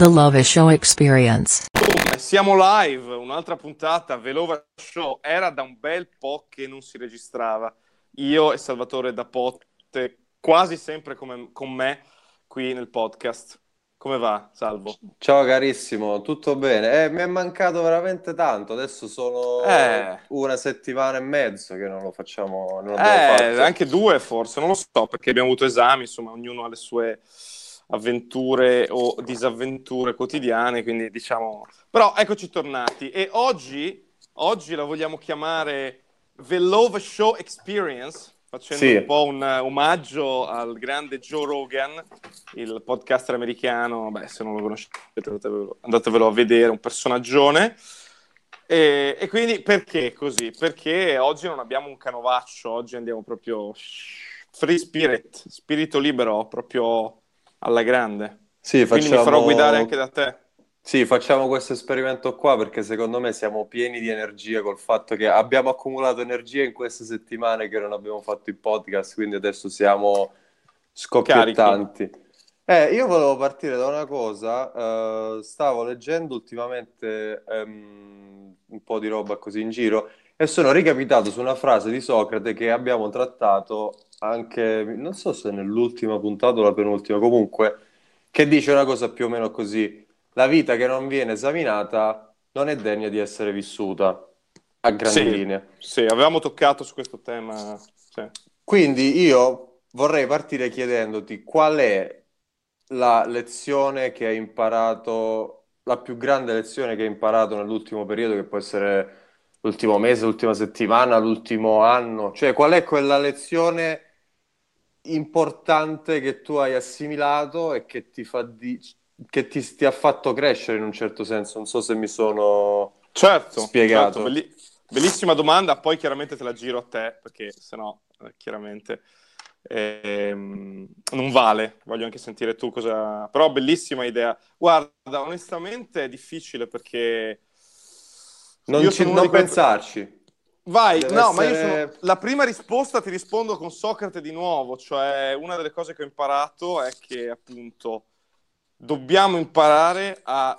The Love Show Experience. Siamo live, un'altra puntata, Velova Show. Era da un bel po' che non si registrava. Io e Salvatore da Potte, quasi sempre come, con me qui nel podcast. Come va, Salvo? Ciao carissimo, tutto bene? Eh, mi è mancato veramente tanto, adesso sono Eh. una settimana e mezzo che non lo facciamo, non Eh, anche due forse, non lo so, perché abbiamo avuto esami, insomma, ognuno ha le sue avventure o disavventure quotidiane, quindi diciamo... Però eccoci tornati e oggi, oggi la vogliamo chiamare The Love Show Experience, facendo Sì. un po' un omaggio al grande Joe Rogan, il podcaster americano, beh, se non lo conoscete andatevelo, a vedere, un personaggione. E, e quindi perché così? Perché oggi non abbiamo un canovaccio, oggi andiamo proprio free spirit, spirito libero, proprio alla grande. Sì, Quindi mi facciamo... farò guidare anche da te. Sì, facciamo questo esperimento qua perché secondo me siamo pieni di energia col fatto che abbiamo accumulato energia in queste settimane che non abbiamo fatto il podcast, quindi adesso siamo scoppiettanti. Eh, io volevo partire da una cosa, eh, stavo leggendo ultimamente ehm, un po' di roba così in giro e sono ricapitato su una frase di Socrate che abbiamo trattato anche, non so se nell'ultima puntata o la penultima, comunque, che dice una cosa più o meno così: la vita che non viene esaminata non è degna di essere vissuta, a grandi Sì. linee. Sì, avevamo toccato su questo tema. sì. Quindi io vorrei partire chiedendoti qual è la lezione che hai imparato, la più grande lezione che hai imparato nell'ultimo periodo, che può essere l'ultimo mese, l'ultima settimana, l'ultimo anno, cioè qual è quella lezione importante che tu hai assimilato e che ti fa di- che ti, ti ha fatto crescere in un certo senso. Non so se mi sono Certo, spiegato. certo, belli- bellissima domanda, poi chiaramente te la giro a te, perché sennò eh, chiaramente ehm, non vale, voglio anche sentire tu cosa... Però bellissima idea. Guarda, onestamente è difficile perché... Non, ci- non quei- pensarci. Vai, Deve no, ma io essere- sono... La prima risposta ti rispondo con Socrate di nuovo, cioè una delle cose che ho imparato è che appunto dobbiamo imparare a,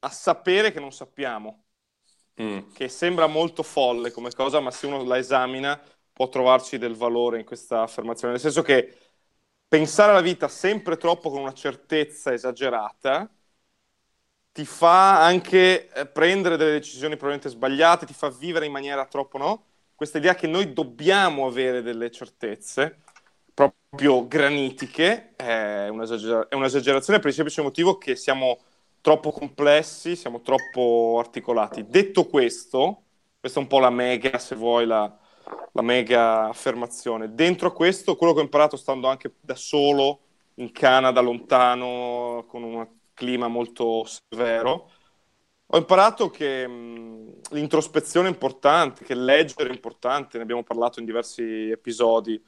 a sapere che non sappiamo, Mm. che sembra molto folle come cosa, ma se uno la esamina può trovarci del valore in questa affermazione, nel senso che pensare alla vita sempre troppo con una certezza esagerata ti fa anche eh, prendere delle decisioni probabilmente sbagliate, ti fa vivere in maniera troppo, no? Questa idea che noi dobbiamo avere delle certezze proprio granitiche è, un'esager- è un'esagerazione per il semplice motivo che siamo troppo complessi, siamo troppo articolati. Detto questo, questa è un po' la mega, se vuoi, la, la mega affermazione. Dentro questo, quello che ho imparato stando anche da solo in Canada, lontano, con un clima molto severo, ho imparato che mh, l'introspezione è importante, che leggere è importante, ne abbiamo parlato in diversi episodi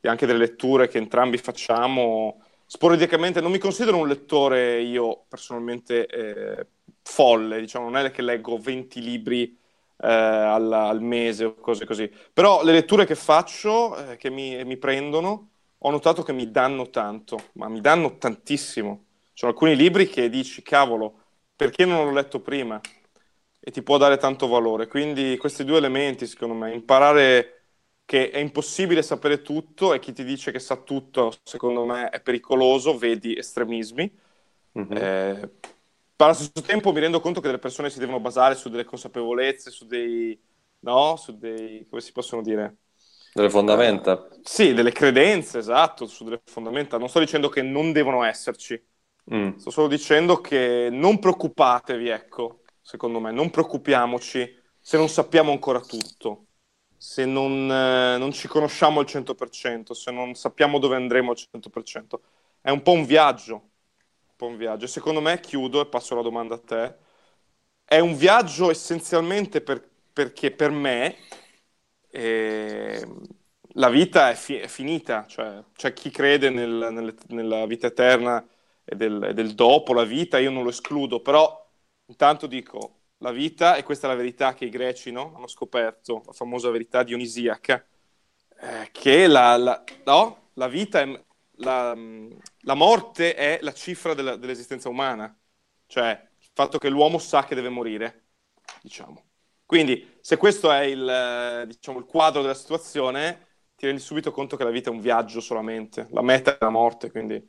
e anche delle letture che entrambi facciamo. Sporadicamente non mi considero un lettore io personalmente eh, folle, diciamo, non è che leggo 20 libri eh, al, al mese o cose così. Però le letture che faccio, eh, che mi, mi prendono, ho notato che mi danno tanto, ma mi danno tantissimo. Ci sono alcuni libri che dici, cavolo, perché non l'ho letto prima? E ti può dare tanto valore. Quindi questi due elementi, secondo me, imparare che è impossibile sapere tutto e chi ti dice che sa tutto, secondo me, è pericoloso, vedi estremismi. Mhm. Eh, ma allo stesso tempo mi rendo conto che delle persone si devono basare su delle consapevolezze, su dei, no, su dei, come si possono dire? Delle fondamenta. Sì, delle credenze, esatto, su delle fondamenta. Non sto dicendo che non devono esserci, Mm. sto solo dicendo che non preoccupatevi, ecco, secondo me, non preoccupiamoci se non sappiamo ancora tutto, se non, eh, non ci conosciamo al 100%, se non sappiamo dove andremo al 100%. È un po' un viaggio, un po' un viaggio. Secondo me, chiudo e passo la domanda a te, è un viaggio essenzialmente per- perché per me eh, la vita è, fi- è finita, cioè c'è chi crede nel- nelle- nella vita eterna e del, del dopo la vita, io non lo escludo, però intanto dico, la vita, e questa è la verità che i greci no, hanno scoperto, la famosa verità dionisiaca, eh, che la, la- no, la vita è, la, la morte è la cifra della- dell'esistenza umana. cioè il fatto che l'uomo sa che deve morire, diciamo. Quindi, se questo è il, eh, diciamo, il quadro della situazione, ti rendi subito conto che la vita è un viaggio solamente, la meta è la morte, quindi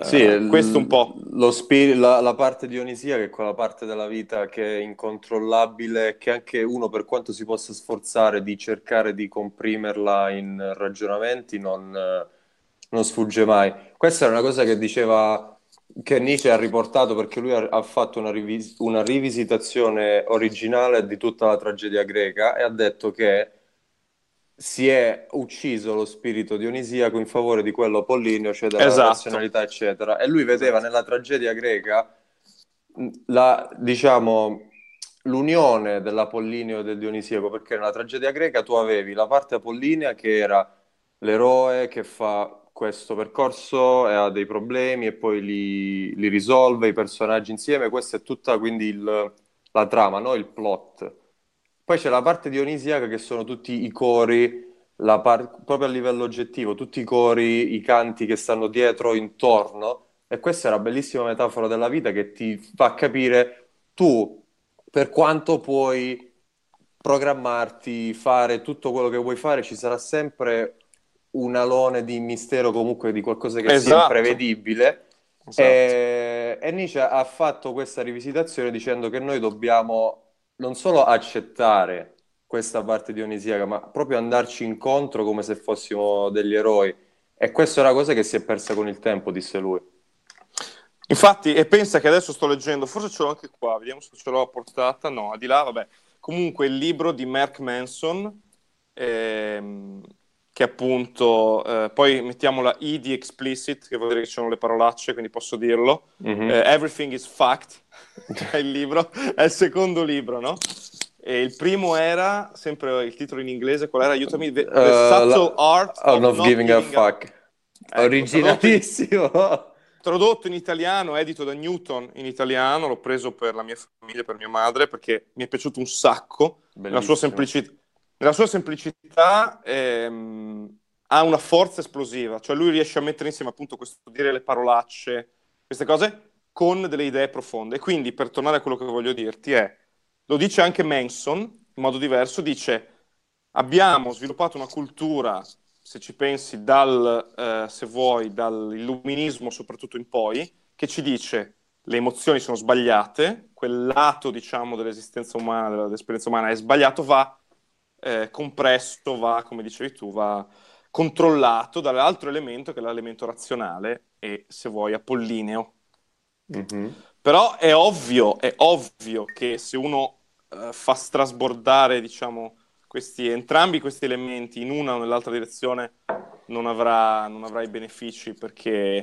Sì, questo un po'. lo spiri- la, la parte che è quella parte della vita che è incontrollabile, che anche uno per quanto si possa sforzare di cercare di comprimerla in ragionamenti non, non sfugge mai. Questa è una cosa che diceva, che Nietzsche ha riportato perché lui ha, ha fatto una, rivis- una rivisitazione originale di tutta la tragedia greca e ha detto che si è ucciso lo spirito dionisiaco in favore di quello apollineo, cioè della Esatto. razionalità, eccetera. E lui vedeva nella tragedia greca la, diciamo, l'unione dell'apollineo e del dionisiaco, perché nella tragedia greca tu avevi la parte apollinea che era l'eroe che fa questo percorso e ha dei problemi e poi li, li risolve, i personaggi insieme, questa è tutta quindi il- la trama, no? Il plot. Poi c'è la parte dionisiaca che sono tutti i cori, la par- proprio a livello oggettivo, tutti i cori, i canti che stanno dietro, intorno. E questa è una bellissima metafora della vita che ti fa capire tu per quanto puoi programmarti, fare tutto quello che vuoi fare, ci sarà sempre un alone di mistero, comunque di qualcosa che sia Esatto. imprevedibile. Esatto. E, e Nietzsche ha fatto questa rivisitazione dicendo che noi dobbiamo non solo accettare questa parte dionisiaca, ma proprio andarci incontro come se fossimo degli eroi. E questa è una cosa che si è persa con il tempo, disse lui. Infatti, e pensa che adesso sto leggendo, forse ce l'ho anche qua, vediamo se ce l'ho a portata. No, di là, vabbè. Comunque il libro di Mark Manson, ehm, che appunto, eh, poi mettiamo la I di explicit, che vuol dire che ci sono le parolacce, quindi posso dirlo. Mhm. Eh, Everything is Fact, è il libro, è il secondo libro, no? E il primo era, sempre il titolo in inglese, qual era? Aiutami, The, the Subtle la- Art Oh, of not Not giving a Giving a- fuck. Ecco, Originalissimo. tradotto in italiano, edito da Newton in italiano, l'ho preso per la mia famiglia, per mia madre, perché mi è piaciuto un sacco. Nella sua, Bellissimo. Nella sua semplicità ehm, ha una forza esplosiva, cioè lui riesce a mettere insieme appunto questo dire le parolacce, queste cose, con delle idee profonde. Quindi, per tornare a quello che voglio dirti, è, lo dice anche Manson, in modo diverso, dice abbiamo sviluppato una cultura, se ci pensi, dal, eh, se vuoi, dall'illuminismo soprattutto in poi, che ci dice le emozioni sono sbagliate, quel lato, diciamo, dell'esistenza umana, dell'esperienza umana è sbagliato, va eh, compresso, va, come dicevi tu, va controllato dall'altro elemento che è l'elemento razionale e, se vuoi, apollineo. Mhm. Però è ovvio, è ovvio che se uno eh, fa strasbordare, diciamo, questi, entrambi questi elementi in una o nell'altra direzione, non avrà, non avrà i benefici perché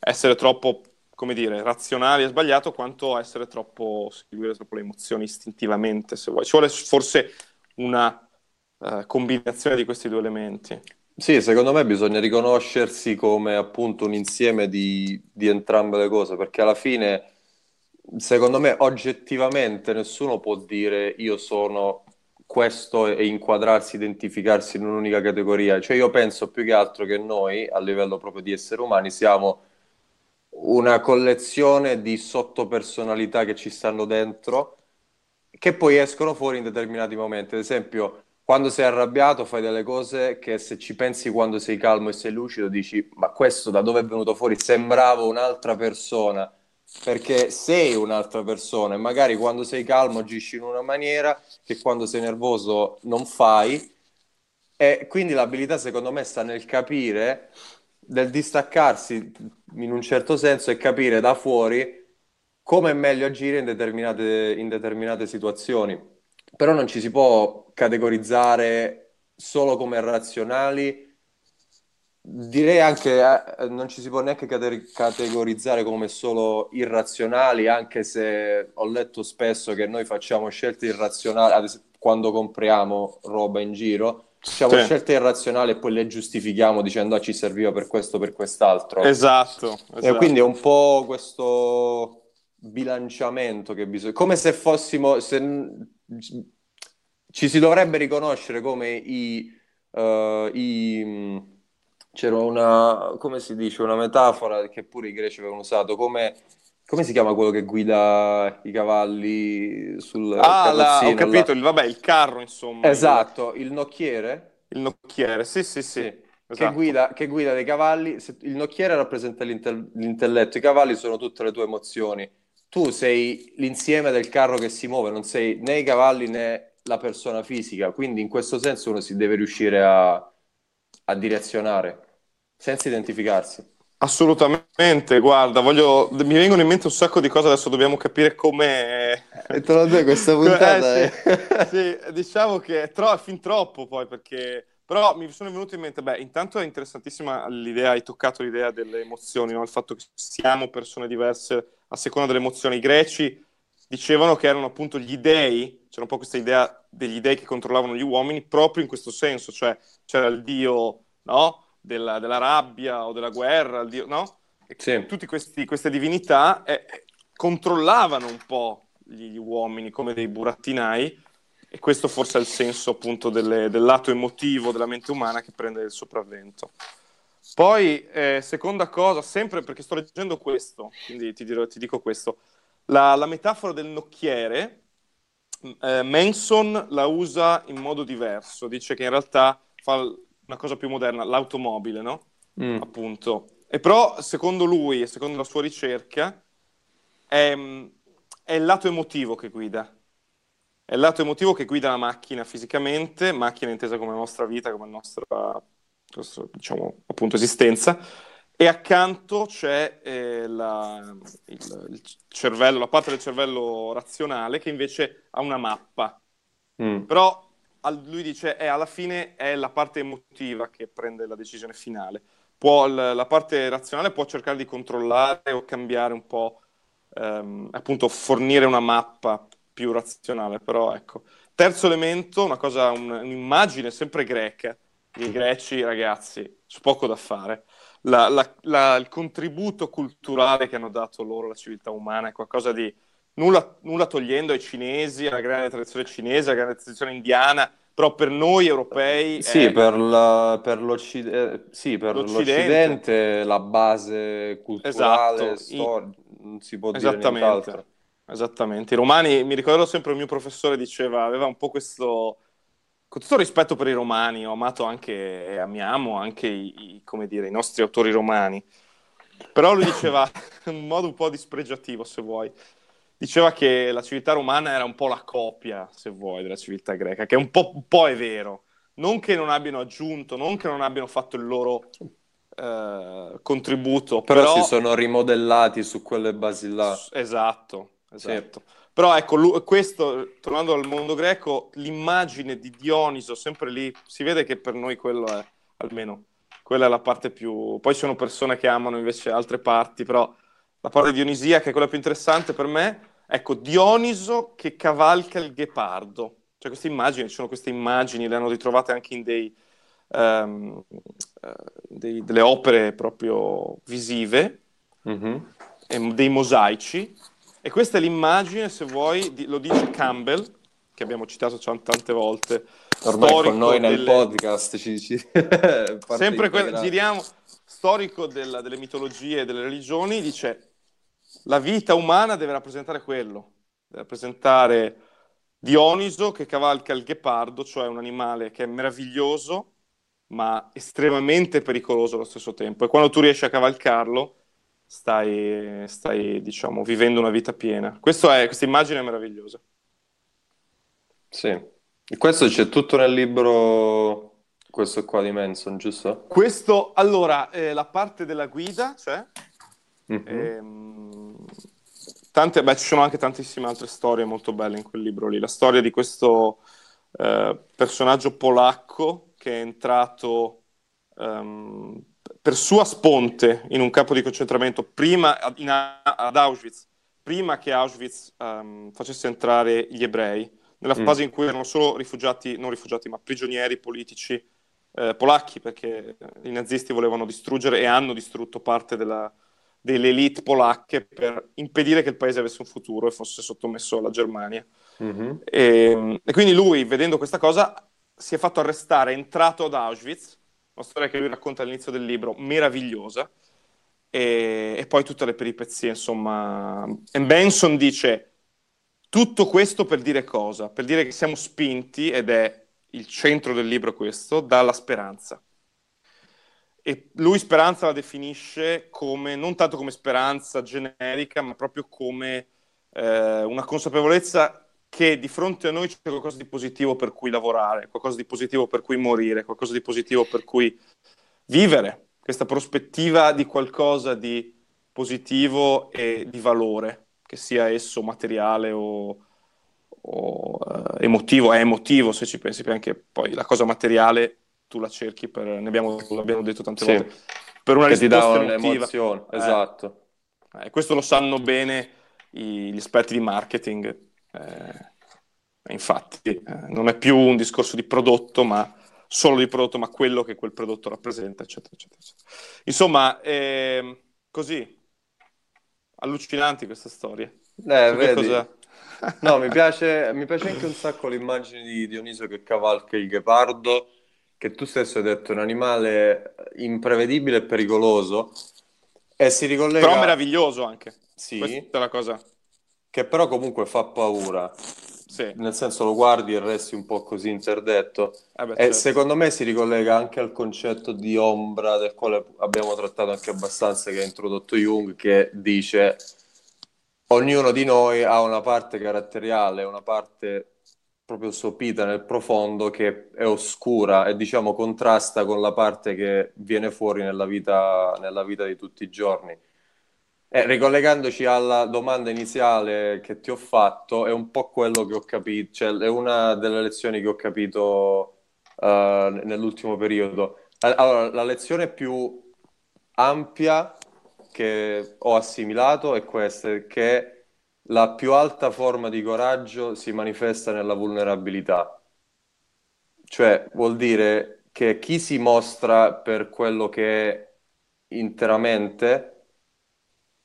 essere troppo, come dire, razionali è sbagliato, quanto essere troppo, seguire troppo le emozioni istintivamente, se vuoi. Ci vuole forse una eh, combinazione di questi due elementi. Sì, secondo me bisogna riconoscersi come appunto un insieme di, di entrambe le cose, perché alla fine, secondo me, oggettivamente nessuno può dire io sono questo e inquadrarsi, identificarsi in un'unica categoria. Cioè io penso più che altro che noi, a livello proprio di esseri umani, siamo una collezione di sottopersonalità che ci stanno dentro, che poi escono fuori in determinati momenti. Ad esempio, quando sei arrabbiato fai delle cose che se ci pensi quando sei calmo e sei lucido dici, ma questo da dove è venuto fuori? Sembravo un'altra persona, perché sei un'altra persona e magari quando sei calmo agisci in una maniera che quando sei nervoso non fai. E quindi l'abilità secondo me sta nel capire, nel distaccarsi in un certo senso e capire da fuori come è meglio agire in determinate, in determinate situazioni. Però non ci si può categorizzare solo come razionali. Direi anche, eh, non ci si può neanche cate- categorizzare come solo irrazionali, anche se ho letto spesso che noi facciamo scelte irrazionali, esempio, quando compriamo roba in giro, facciamo Sì. scelte irrazionali e poi le giustifichiamo dicendo ah, ci serviva per questo, per quest'altro. Esatto, E esatto. quindi è un po' questo bilanciamento che bisogna... Come se fossimo... Se... Ci si dovrebbe riconoscere come i... eh, i- C'era una... come si dice? Una metafora che pure i greci avevano usato, come, come si chiama quello che guida i cavalli sul Ah, la- ho carrozzino là? capito, il, vabbè, il carro, insomma. Esatto, il nocchiere? Il, nocchiere, sì, sì, sì. Sì, che esatto. guida, che guida dei cavalli. Il nocchiere rappresenta l'intel- l'intelletto, i cavalli sono tutte le tue emozioni. Tu sei l'insieme del carro che si muove, non sei né i cavalli né la persona fisica, quindi in questo senso uno si deve riuscire a, a direzionare senza identificarsi. Assolutamente, guarda, voglio... mi vengono in mente un sacco di cose, adesso dobbiamo capire come... E te lo dico, questa puntata è- Sì, diciamo che è, tro- fin troppo poi perché... Però mi sono venuto in mente, beh, intanto è interessantissima l'idea, hai toccato l'idea delle emozioni, no? Il fatto che siamo persone diverse a seconda delle emozioni. I greci dicevano che erano appunto gli dei, c'era un po' questa idea degli dei che controllavano gli uomini proprio in questo senso, cioè c'era il dio, no? Della, della rabbia o della guerra, il dio, no? Sì. tutte queste divinità eh, controllavano un po' gli uomini come dei burattinai e questo forse è il senso appunto delle- del lato emotivo della mente umana che prende il sopravvento. Poi, eh, seconda cosa, sempre perché sto leggendo questo, quindi ti, dirò- ti dico questo, la, la metafora del nocchiere, eh, Manson la usa in modo diverso, dice che in realtà fa una cosa più moderna, l'automobile, no? Mm. appunto. E però, secondo lui e secondo la sua ricerca, è, è il lato emotivo che guida. È il lato emotivo che guida la macchina fisicamente, macchina intesa come la nostra vita, come la nostra, nostra, diciamo, appunto, esistenza. E accanto c'è eh, la- il, il cervello, la parte del cervello razionale che invece ha una mappa. Mm. Però al- lui dice è alla fine è la parte emotiva che prende la decisione finale. Può, l- la parte razionale può cercare di controllare o cambiare un po', ehm, appunto fornire una mappa più razionale, però ecco. Terzo elemento, una cosa, un- un'immagine sempre greca. I greci, ragazzi, c'è poco da fare. La- la- la- il contributo culturale che hanno dato loro alla civiltà umana è qualcosa di nulla, nulla togliendo ai cinesi, alla grande tradizione cinese, alla grande tradizione indiana, però per noi europei Sì, è- per la- per l'Occide- eh, sì, per L'Occidente. l'Occidente la base culturale, Esatto, stor- non si può dire Esattamente. nient'altro. Esattamente. I romani, mi ricordo sempre il mio professore diceva, aveva un po' questo, con tutto rispetto per i romani, ho amato anche e amiamo anche i, i- come dire, i nostri autori romani, però lui diceva in modo un po' dispregiativo, se vuoi, diceva che la civiltà romana era un po' la copia, se vuoi, della civiltà greca, che un po', un po' è vero. Non che non abbiano aggiunto, non che non abbiano fatto il loro eh, contributo, Però, però si sono rimodellati su quelle basi là. Esatto, esatto. Però ecco, lu- questo, tornando al mondo greco, l'immagine di Dioniso, sempre lì, si vede che per noi quello è, almeno, quella è la parte più... Poi ci sono persone che amano invece altre parti, però la parte dionisiaca è quella più interessante per me. Ecco, Dioniso che cavalca il ghepardo. Cioè queste immagini, ci sono queste immagini, le hanno ritrovate anche in dei, ehm, eh, dei- delle opere proprio visive Mhm. e dei mosaici. E questa è l'immagine, se vuoi, di- lo dice Campbell, che abbiamo citato tante volte. Ormai con noi nel delle- podcast ci, ci... Sempre que- integrale. giriamo, storico della- delle mitologie e delle religioni, dice la vita umana deve rappresentare quello, deve rappresentare Dioniso che cavalca il ghepardo, cioè un animale che è meraviglioso, ma estremamente pericoloso allo stesso tempo. E quando tu riesci a cavalcarlo, stai, stai diciamo, vivendo una vita piena. Questo è- questa immagine è meravigliosa. Sì. E questo c'è tutto nel libro, questo qua di Manson, giusto? Questo, allora, eh, la parte della guida c'è. Mhm. Ehm, tante, beh, ci sono anche tantissime altre storie molto belle in quel libro lì. La storia di questo eh, personaggio polacco che è entrato ehm, per sua sponte in un campo di concentramento prima ad, in- ad Auschwitz, prima che Auschwitz ehm, facesse entrare gli ebrei, nella Mm. fase in cui erano solo rifugiati, non rifugiati, ma prigionieri politici eh, polacchi, perché i nazisti volevano distruggere e hanno distrutto parte della, delle elite polacche per impedire che il paese avesse un futuro e fosse sottomesso alla Germania. Mhm. E, e quindi lui, vedendo questa cosa, si è fatto arrestare, è entrato ad Auschwitz, una storia che lui racconta all'inizio del libro, meravigliosa, e, e poi tutte le peripezie, insomma. E Benson dice tutto questo per dire cosa? Per dire che siamo spinti, ed è il centro del libro questo, dalla speranza. E lui speranza la definisce come, non tanto come speranza generica, ma proprio come eh, una consapevolezza che di fronte a noi c'è qualcosa di positivo per cui lavorare, qualcosa di positivo per cui morire, qualcosa di positivo per cui vivere, questa prospettiva di qualcosa di positivo e di valore che sia esso materiale o, o uh, emotivo, è emotivo se ci pensi, perché poi la cosa materiale tu la cerchi per, ne abbiamo, l'abbiamo detto tante sì. volte, per una che risposta un'emozione, eh, esatto. Eh, questo lo sanno bene i, gli esperti di marketing, eh, infatti eh, non è più un discorso di prodotto, ma solo di prodotto, ma quello che quel prodotto rappresenta, eccetera, eccetera. eccetera. Insomma, ehm, così, allucinanti queste storie. Eh. Cosa... no, mi piace, mi piace anche un sacco l'immagine di Dioniso che cavalca il ghepardo, che tu stesso hai detto è un animale imprevedibile e pericoloso, e si ricollega... Però meraviglioso anche. Sì. Questa è la cosa. Che però comunque fa paura. Sì. Nel senso lo guardi e resti un po' così interdetto. Eh beh, e certo. secondo me si ricollega anche al concetto di ombra, del quale abbiamo trattato anche abbastanza, che ha introdotto Jung, che dice ognuno di noi ha una parte caratteriale, una parte proprio sopita nel profondo che è oscura e diciamo contrasta con la parte che viene fuori nella vita, nella vita di tutti i giorni. Eh, ricollegandoci alla domanda iniziale che ti ho fatto, è un po' quello che ho capito, cioè è una delle lezioni che ho capito uh, nell'ultimo periodo. Allora, la lezione più ampia che ho assimilato è questa, che la più alta forma di coraggio si manifesta nella vulnerabilità. Cioè, vuol dire che chi si mostra per quello che è interamente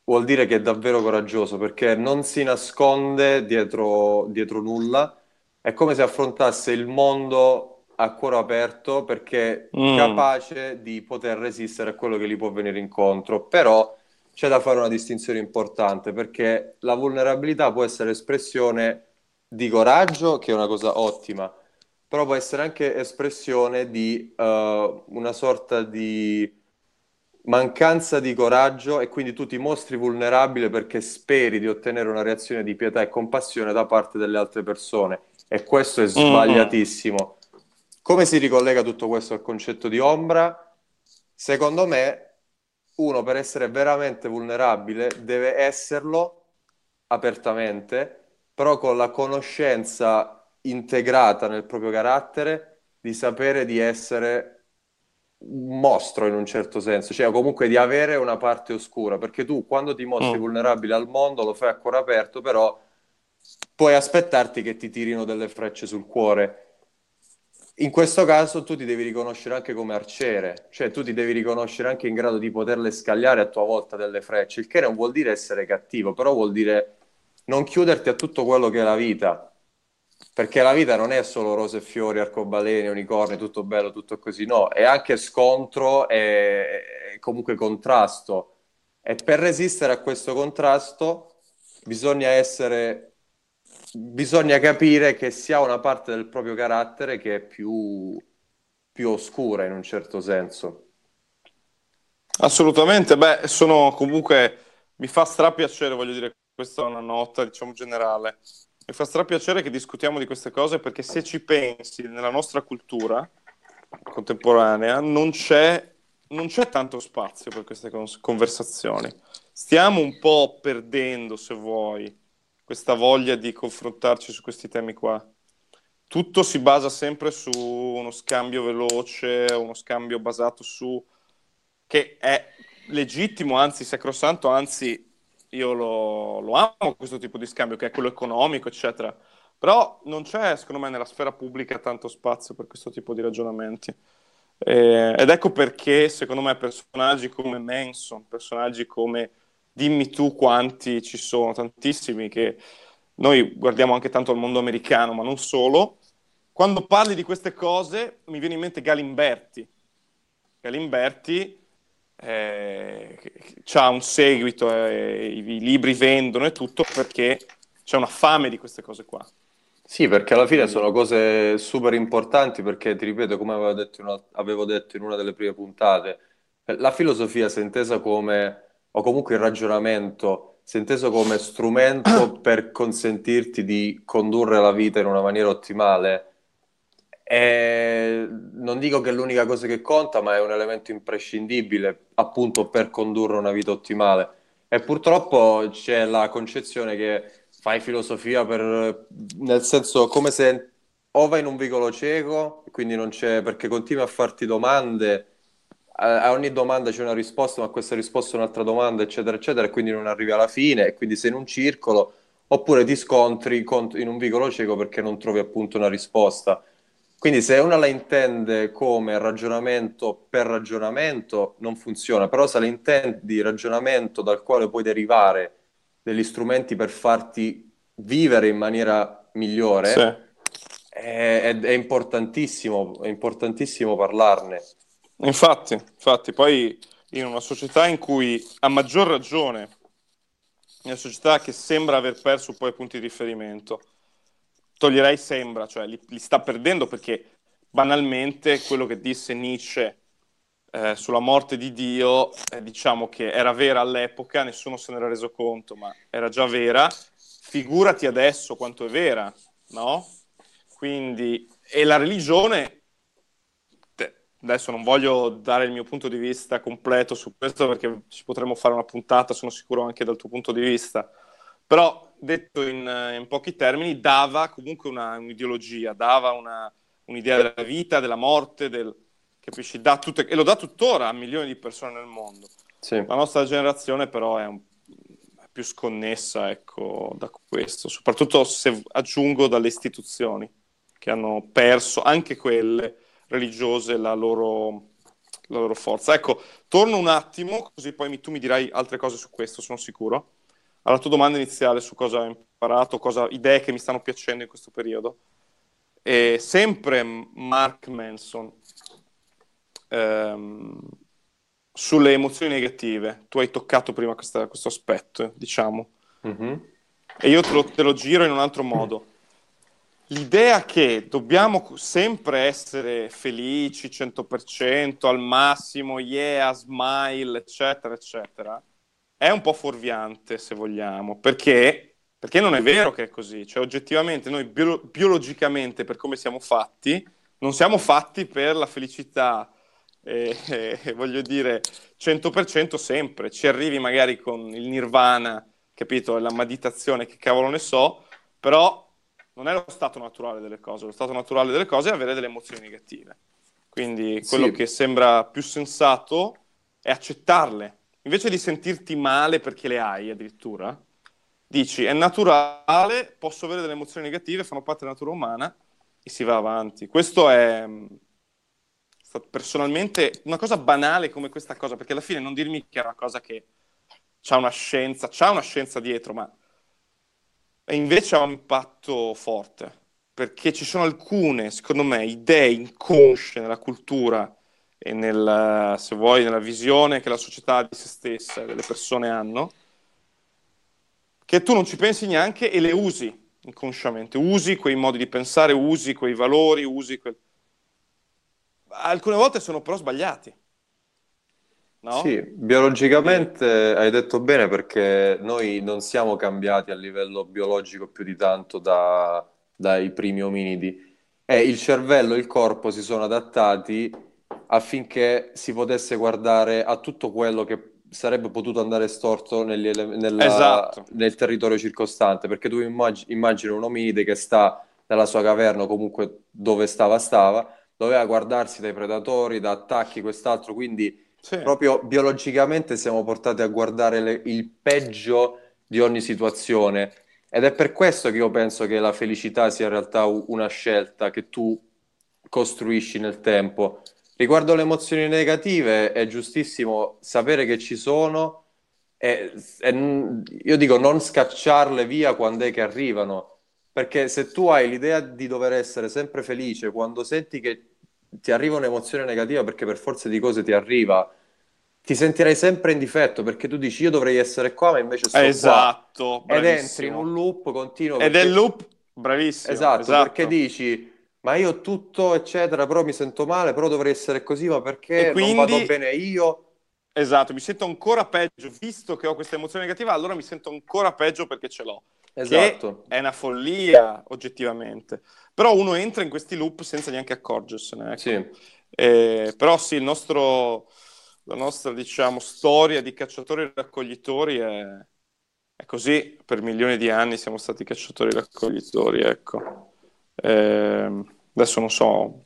vuol dire che è davvero coraggioso perché non si nasconde dietro, dietro nulla, è come se affrontasse il mondo a cuore aperto perché è Mm. capace di poter resistere a quello che gli può venire incontro, però c'è da fare una distinzione importante perché la vulnerabilità può essere espressione di coraggio, che è una cosa ottima, però può essere anche espressione di eh, una sorta di mancanza di coraggio e quindi tu ti mostri vulnerabile perché speri di ottenere una reazione di pietà e compassione da parte delle altre persone e questo è sbagliatissimo. Come si ricollega tutto questo al concetto di ombra? Secondo me, uno per essere veramente vulnerabile deve esserlo apertamente, però con la conoscenza integrata nel proprio carattere di sapere di essere un mostro in un certo senso, cioè comunque di avere una parte oscura, perché tu quando ti mostri Mm. vulnerabile al mondo lo fai a cuore aperto, però puoi aspettarti che ti tirino delle frecce sul cuore. In questo caso tu ti devi riconoscere anche come arciere, cioè tu ti devi riconoscere anche in grado di poterle scagliare a tua volta delle frecce, il che non vuol dire essere cattivo, però vuol dire non chiuderti a tutto quello che è la vita, perché la vita non è solo rose e fiori, arcobaleni, unicorni, tutto bello, tutto così, no, è anche scontro e, comunque contrasto. E per resistere a questo contrasto bisogna essere, bisogna capire che si ha una parte del proprio carattere che è più, più oscura in un certo senso. Assolutamente, beh, sono comunque, mi fa strapiacere, voglio dire, questa è una nota, diciamo, generale. Mi fa strapiacere che discutiamo di queste cose perché se ci pensi, nella nostra cultura contemporanea non c'è, non c'è tanto spazio per queste cons- conversazioni. Stiamo un po' perdendo, se vuoi, questa voglia di confrontarci su questi temi qua. Tutto si basa sempre su uno scambio veloce, uno scambio basato su che è legittimo, anzi sacrosanto, anzi io lo, lo amo questo tipo di scambio, che è quello economico, eccetera. Però non c'è, secondo me, nella sfera pubblica tanto spazio per questo tipo di ragionamenti. Eh, ed ecco perché, secondo me, personaggi come Manson, personaggi come Dimmi tu quanti ci sono, tantissimi, che noi guardiamo anche tanto al mondo americano, ma non solo. Quando parli di queste cose, mi viene in mente Galimberti. Galimberti eh, ha un seguito, eh, i libri vendono e tutto perché c'è una fame di queste cose qua. Sì, perché alla fine sono cose super importanti perché, ti ripeto, come avevo detto in una, avevo detto in una delle prime puntate, la filosofia si è intesa come, o comunque il ragionamento, si è inteso come strumento per consentirti di condurre la vita in una maniera ottimale. E non dico che è l'unica cosa che conta, ma è un elemento imprescindibile appunto per condurre una vita ottimale. E purtroppo c'è la concezione che fai filosofia per, nel senso come se o vai in un vicolo cieco, quindi non c'è, perché continui a farti domande, a, ogni domanda c'è una risposta, ma questa risposta è un'altra domanda, eccetera, eccetera, e quindi non arrivi alla fine, e quindi sei in un circolo, oppure ti scontri in un vicolo cieco perché non trovi appunto una risposta. Quindi se una la intende come ragionamento per ragionamento, non funziona, però se la intendi ragionamento dal quale puoi derivare degli strumenti per farti vivere in maniera migliore, sì. è, è, è, importantissimo, è importantissimo parlarne. Infatti, infatti, poi in una società in cui a maggior ragione, in una società che sembra aver perso poi punti di riferimento, toglierei sembra, cioè li, li sta perdendo perché banalmente quello che disse Nietzsche eh, sulla morte di Dio, eh, diciamo che era vera all'epoca, nessuno se n'era reso conto, ma era già vera. Figurati adesso quanto è vera, no? Quindi, e la religione, adesso non voglio dare il mio punto di vista completo su questo perché ci potremmo fare una puntata, sono sicuro anche dal tuo punto di vista, però detto in, in pochi termini, dava comunque una, un'ideologia, dava una, un'idea della vita, della morte, del, capisci? Tutte, e lo dà tuttora a milioni di persone nel mondo. Sì. La nostra generazione però è, un, è, più sconnessa ecco, da questo, soprattutto se aggiungo dalle istituzioni che hanno perso, anche quelle religiose, la loro, la loro forza. Ecco, torno un attimo, così poi tu mi dirai altre cose su questo, sono sicuro, alla tua domanda iniziale su cosa ho imparato, cosa, idee che mi stanno piacendo in questo periodo. E sempre Mark Manson, ehm, sulle emozioni negative. Tu hai toccato prima questa, questo aspetto, diciamo. Mm-hmm. E io te lo, te lo giro in un altro modo. L'idea che dobbiamo sempre essere felici 100% al massimo, yeah, smile, eccetera, eccetera, è un po' fuorviante se vogliamo, perché, perché non è vero che è così. Cioè, oggettivamente, noi bio- biologicamente, per come siamo fatti, non siamo fatti per la felicità e, e, voglio dire 100% sempre, ci arrivi magari con il nirvana, capito, la meditazione, che cavolo ne so, però non è lo stato naturale delle cose, lo stato naturale delle cose è avere delle emozioni negative. Quindi quello sì. che sembra più sensato è accettarle, invece di sentirti male perché le hai addirittura, dici è naturale, posso avere delle emozioni negative, fanno parte della natura umana e si va avanti. Questo è personalmente una cosa banale come questa cosa, perché alla fine non dirmi che è una cosa che ha una scienza, c'ha una scienza dietro, ma invece ha un impatto forte, perché ci sono alcune, secondo me, idee inconsce nella cultura e nel, se vuoi, nella visione che la società di se stessa e delle persone hanno, che tu non ci pensi neanche e le usi inconsciamente, usi quei modi di pensare, usi quei valori, usi quel alcune volte sono però sbagliati. No? Sì, biologicamente hai detto bene perché noi non siamo cambiati a livello biologico più di tanto da, dai primi ominidi e il cervello e il corpo si sono adattati affinché si potesse guardare a tutto quello che sarebbe potuto andare storto negli, nella, esatto. nel territorio circostante perché tu immagini, immagini un ominide che sta nella sua caverna o comunque dove stava stava doveva guardarsi dai predatori, da attacchi, quest'altro, quindi sì. proprio biologicamente siamo portati a guardare le, il peggio di ogni situazione ed è per questo che io penso che la felicità sia in realtà una scelta che tu costruisci nel tempo. Riguardo le emozioni negative, è giustissimo sapere che ci sono e, e io dico non scacciarle via quando è che arrivano, perché se tu hai l'idea di dover essere sempre felice, quando senti che ti arriva un'emozione negativa, perché per forza di cose ti arriva, ti sentirai sempre in difetto perché tu dici io dovrei essere qua, ma invece sto esatto, qua. Ed entri in un loop continuo. Ed perché... è il loop, bravissimo. Esatto, esatto, perché dici ma io tutto, eccetera, però mi sento male, però dovrei essere così, ma perché quindi... non vado bene io? Esatto, mi sento ancora peggio, visto che ho questa emozione negativa, allora mi sento ancora peggio perché ce l'ho. Esatto. è una follia, oggettivamente. Però uno entra in questi loop senza neanche accorgersene. Ecco. Sì. Eh, però sì, il nostro la nostra, diciamo, storia di cacciatori e raccoglitori è, è così. Per milioni di anni siamo stati cacciatori e raccoglitori, ecco. Eh, adesso non so,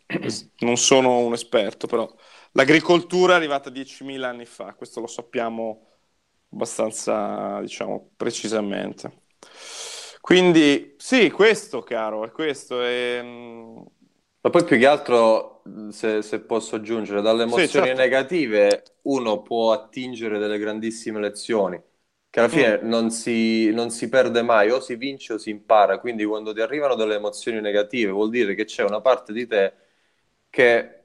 non sono un esperto, però l'agricoltura è arrivata 10.000 anni fa, questo lo sappiamo abbastanza, diciamo, precisamente. Quindi sì, questo, caro, è questo. È... Ma poi più che altro, se, se posso aggiungere, dalle emozioni Sì, certo. negative uno può attingere delle grandissime lezioni, che alla fine non si, non si perde mai, o si vince o si impara. Quindi quando ti arrivano delle emozioni negative vuol dire che c'è una parte di te che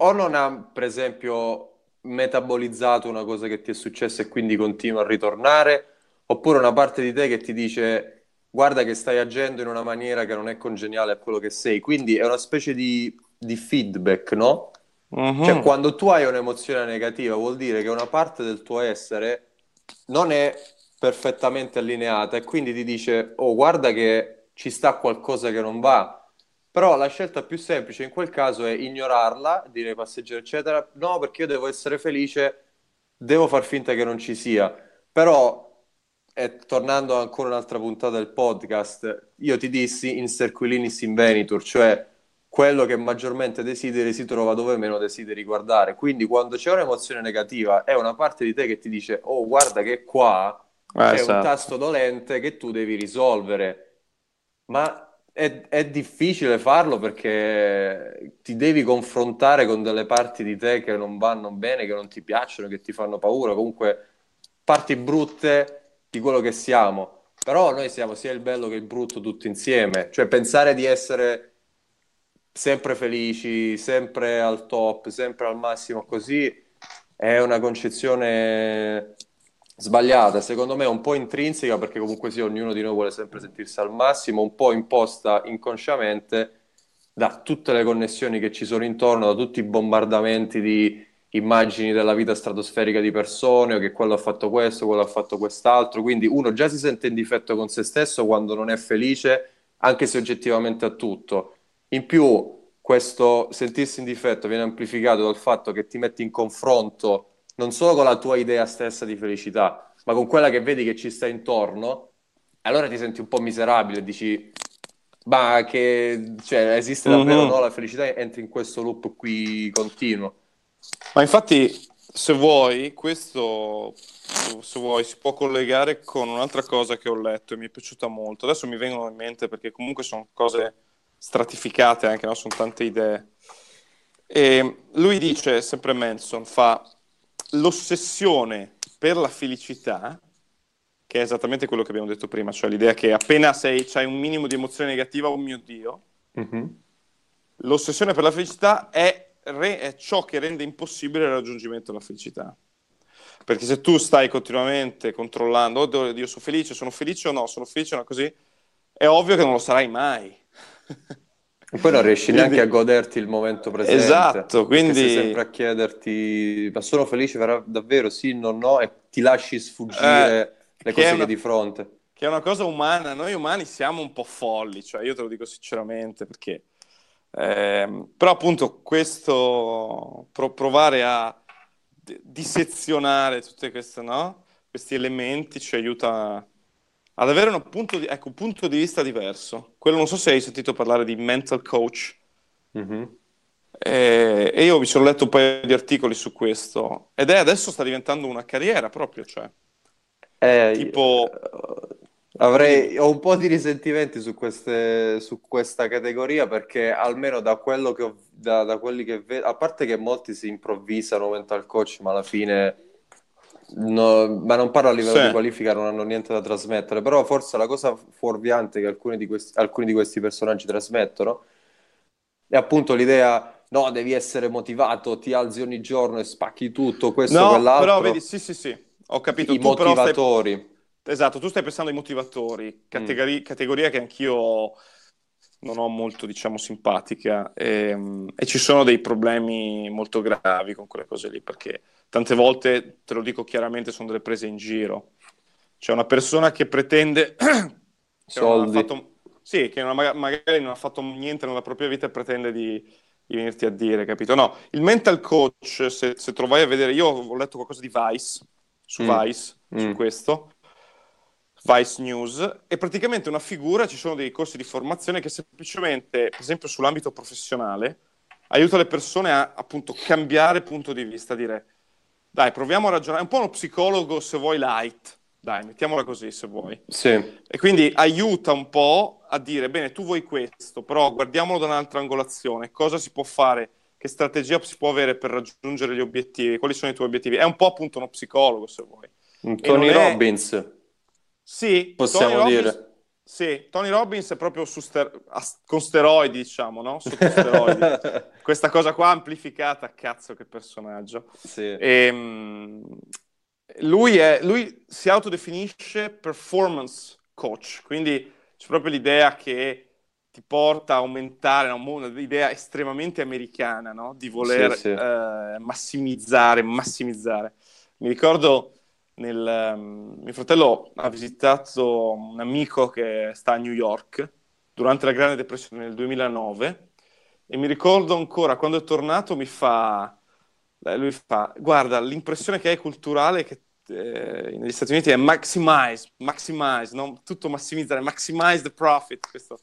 o non ha, per esempio, metabolizzato una cosa che ti è successa e quindi continua a ritornare, oppure una parte di te che ti dice guarda che stai agendo in una maniera che non è congeniale a quello che sei. Quindi è una specie di, di feedback, no? Mhm. Cioè, quando tu hai un'emozione negativa, vuol dire che una parte del tuo essere non è perfettamente allineata e quindi ti dice: Oh, guarda che ci sta qualcosa che non va. Però la scelta più semplice in quel caso è ignorarla, dire passeggero, eccetera. No, perché io devo essere felice, devo far finta che non ci sia. Però e tornando ancora un'altra puntata del podcast, io ti dissi in Sterquilinis Invenitur, cioè quello che maggiormente desideri si trova dove meno desideri guardare. Quindi quando c'è un'emozione negativa, è una parte di te che ti dice, oh guarda che qua Eh, c'è un esatto. tasto dolente che tu devi risolvere. Ma è, è difficile farlo perché ti devi confrontare con delle parti di te che non vanno bene, che non ti piacciono, che ti fanno paura, comunque parti brutte di quello che siamo. Però noi siamo sia il bello che il brutto tutti insieme. Cioè pensare di essere sempre felici, sempre al top, sempre al massimo così è una concezione sbagliata, secondo me un po' intrinseca perché comunque sì, ognuno di noi vuole sempre sentirsi al massimo, un po' imposta inconsciamente da tutte le connessioni che ci sono intorno, da tutti i bombardamenti di immagini della vita stratosferica di persone, o che quello ha fatto questo, quello ha fatto quest'altro, quindi uno già si sente in difetto con se stesso quando non è felice, anche se oggettivamente ha tutto. In più, questo sentirsi in difetto viene amplificato dal fatto che ti metti in confronto non solo con la tua idea stessa di felicità, ma con quella che vedi che ci sta intorno, allora ti senti un po' miserabile, dici, ma che cioè, esiste davvero Mhm. no, la felicità? Entri in questo loop qui continuo. Ma infatti, se vuoi, questo se vuoi, si può collegare con un'altra cosa che ho letto e mi è piaciuta molto. Adesso mi vengono in mente perché comunque sono cose stratificate anche, no? Sono tante idee. E lui dice, sempre Manson, fa l'ossessione per la felicità, che è esattamente quello che abbiamo detto prima, cioè l'idea che appena sei, c'hai un minimo di emozione negativa, oh mio Dio, Mhm. l'ossessione per la felicità è, re- è ciò che rende impossibile il raggiungimento della felicità. Perché se tu stai continuamente controllando, oh Dio, sono felice, sono felice o no, sono felice o no, così, è ovvio che non lo sarai mai. E poi non riesci Quindi- neanche a goderti il momento presente. Esatto, quindi- sei sempre a chiederti, ma sono felice vera- davvero? Sì, no, no, e ti lasci sfuggire Eh, le cose che una- di fronte. che è una cosa umana. Noi umani siamo un po' folli, cioè io te lo dico sinceramente perché. ehm, però appunto questo pro- provare a d- dissezionare tutti no? questi elementi ci aiuta ad avere un punto di, ecco, un punto di vista diverso. Quello non so se hai sentito parlare di mental coach. Mhm. Eh, e io mi sono letto un paio di articoli su questo ed è adesso sta diventando una carriera proprio, cioè. Eh, Tipo- eh, avrei, ho un po' di risentimenti su, queste, su questa categoria perché almeno da quello che ho, da, da quelli che vedo, a parte che molti si improvvisano mental coach, ma alla fine, no- ma non parlo a livello Sì. di qualifica, non hanno niente da trasmettere, però forse la cosa fuorviante che alcuni di questi, alcuni di questi personaggi trasmettono è appunto l'idea no, devi essere motivato, ti alzi ogni giorno e spacchi tutto, questo, No, quell'altro. però vedi, sì, sì, sì, ho capito. I Tu però stai... motivatori. Esatto, tu stai pensando ai motivatori, categori- categoria che anch'io non ho molto, diciamo, simpatica e, e ci sono dei problemi molto gravi con quelle cose lì, perché tante volte, te lo dico chiaramente, sono delle prese in giro. C'è una persona che pretende che Soldi. fatto, sì, che non ha- maga- magari non ha fatto niente nella propria vita e pretende di, di venirti a dire, capito? No, il mental coach, se, se te lo vai a vedere, io ho letto qualcosa di Vice, su Mm. Vice, su Mm. questo, Vice News, è praticamente una figura, ci sono dei corsi di formazione che semplicemente, per esempio sull'ambito professionale, aiuta le persone a appunto cambiare punto di vista, dire dai, proviamo a ragionare, è un po' uno psicologo se vuoi light, dai, mettiamola così se vuoi. Sì, E quindi aiuta un po' a dire, bene, tu vuoi questo, però guardiamolo da un'altra angolazione, cosa si può fare, che strategia si può avere per raggiungere gli obiettivi, quali sono i tuoi obiettivi. È un po' appunto uno psicologo se vuoi. Tony non è- Robbins, Sì, possiamo Tony Robbins- dire. Sì, Tony Robbins è proprio ster- con steroidi, diciamo, no? Sotto steroidi. Questa cosa qua amplificata, cazzo che personaggio. Sì. Ehm, lui, è- lui si autodefinisce performance coach, quindi c'è proprio l'idea che ti porta a aumentare, un'idea estremamente americana, no? Di voler Sì, sì. eh, massimizzare, massimizzare. Mi ricordo nel, ehm, mio fratello ha visitato un amico che sta a New York durante la Grande Depressione nel 2009 e mi ricordo ancora quando è tornato mi fa, lui fa, guarda, l'impressione che hai culturale che eh, negli Stati Uniti è maximize, maximize, no? tutto massimizzare, maximize the profit. Questo.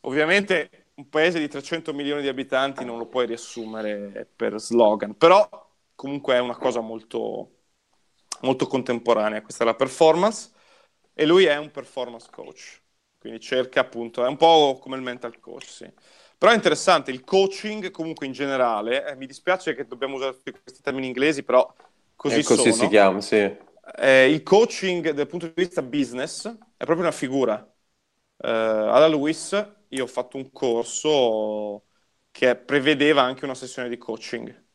Ovviamente un paese di 300 milioni di abitanti non lo puoi riassumere per slogan, però comunque è una cosa molto, molto contemporanea. Questa è la performance e lui è un performance coach, quindi cerca appunto, è un po' come il mental coach, sì. Però è interessante, il coaching comunque in generale, eh, mi dispiace che dobbiamo usare tutti questi termini inglesi, però così E così si chiama, sì. Eh, il coaching dal punto di vista business è proprio una figura. Eh, alla Lewis io ho fatto un corso che prevedeva anche una sessione di coaching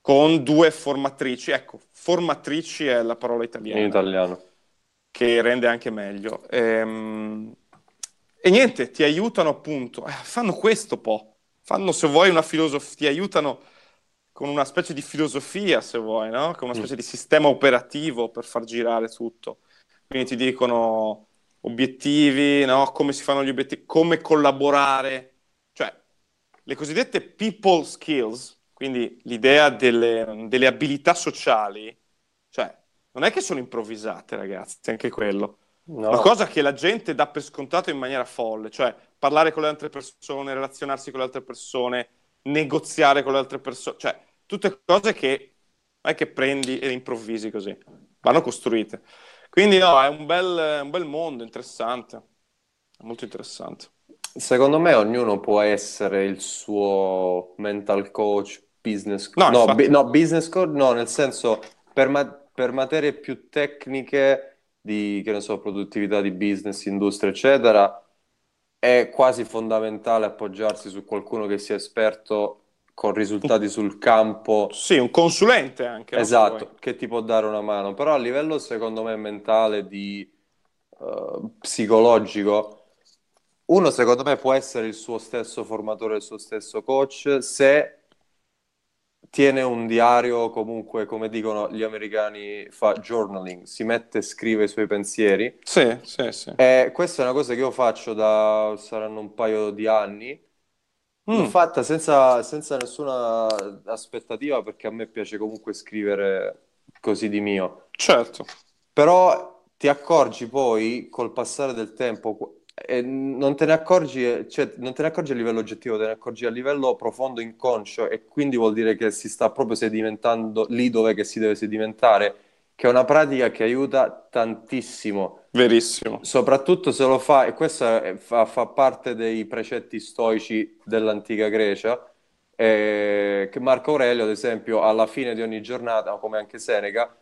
con due formatrici. Ecco, formatrici è la parola In italiana italiano. che rende anche meglio. Ehm, E, niente, ti aiutano appunto, eh, fanno questo po', fanno se vuoi una filosofia, ti aiutano con una specie di filosofia se vuoi, no? Con una specie di sistema operativo per far girare tutto. Quindi ti dicono obiettivi, no? Come si fanno gli obiettivi, come collaborare, cioè le cosiddette people skills, quindi l'idea delle, delle abilità sociali, cioè non è che sono improvvisate, ragazzi, anche quello. No. Una cosa che la gente dà per scontato in maniera folle, cioè parlare con le altre persone, relazionarsi con le altre persone, negoziare con le altre persone, cioè tutte cose che non è che prendi e improvvisi così, vanno costruite. Quindi no, è un bel, un bel mondo, interessante, molto interessante. Secondo me ognuno può essere il suo mental coach, business No, no, bi- no, business coach, no, nel senso per, ma- per materie più tecniche di, che ne so, produttività di business, industria, eccetera, è quasi fondamentale appoggiarsi su qualcuno che sia esperto con risultati sul campo. Sì, un consulente anche, Esatto, che ti può dare una mano, però a livello secondo me mentale, di eh, psicologico, uno secondo me può essere il suo stesso formatore, il suo stesso coach se tiene un diario, comunque come dicono gli americani, fa journaling, si mette e scrive i suoi pensieri. Sì, sì, sì. E questa è una cosa che io faccio da saranno un paio di anni. Mm. fatta senza, senza nessuna aspettativa perché a me piace comunque scrivere così di mio. Certo. Però ti accorgi poi col passare del tempo e non te ne accorgi, cioè non te ne accorgi a livello oggettivo, te ne accorgi a livello profondo inconscio e quindi vuol dire che si sta proprio sedimentando lì dove che si deve sedimentare, che è una pratica che aiuta tantissimo Verissimo. soprattutto se lo fa, e questo fa, fa parte dei precetti stoici dell'antica Grecia, eh, che Marco Aurelio, ad esempio, alla fine di ogni giornata, come anche Seneca,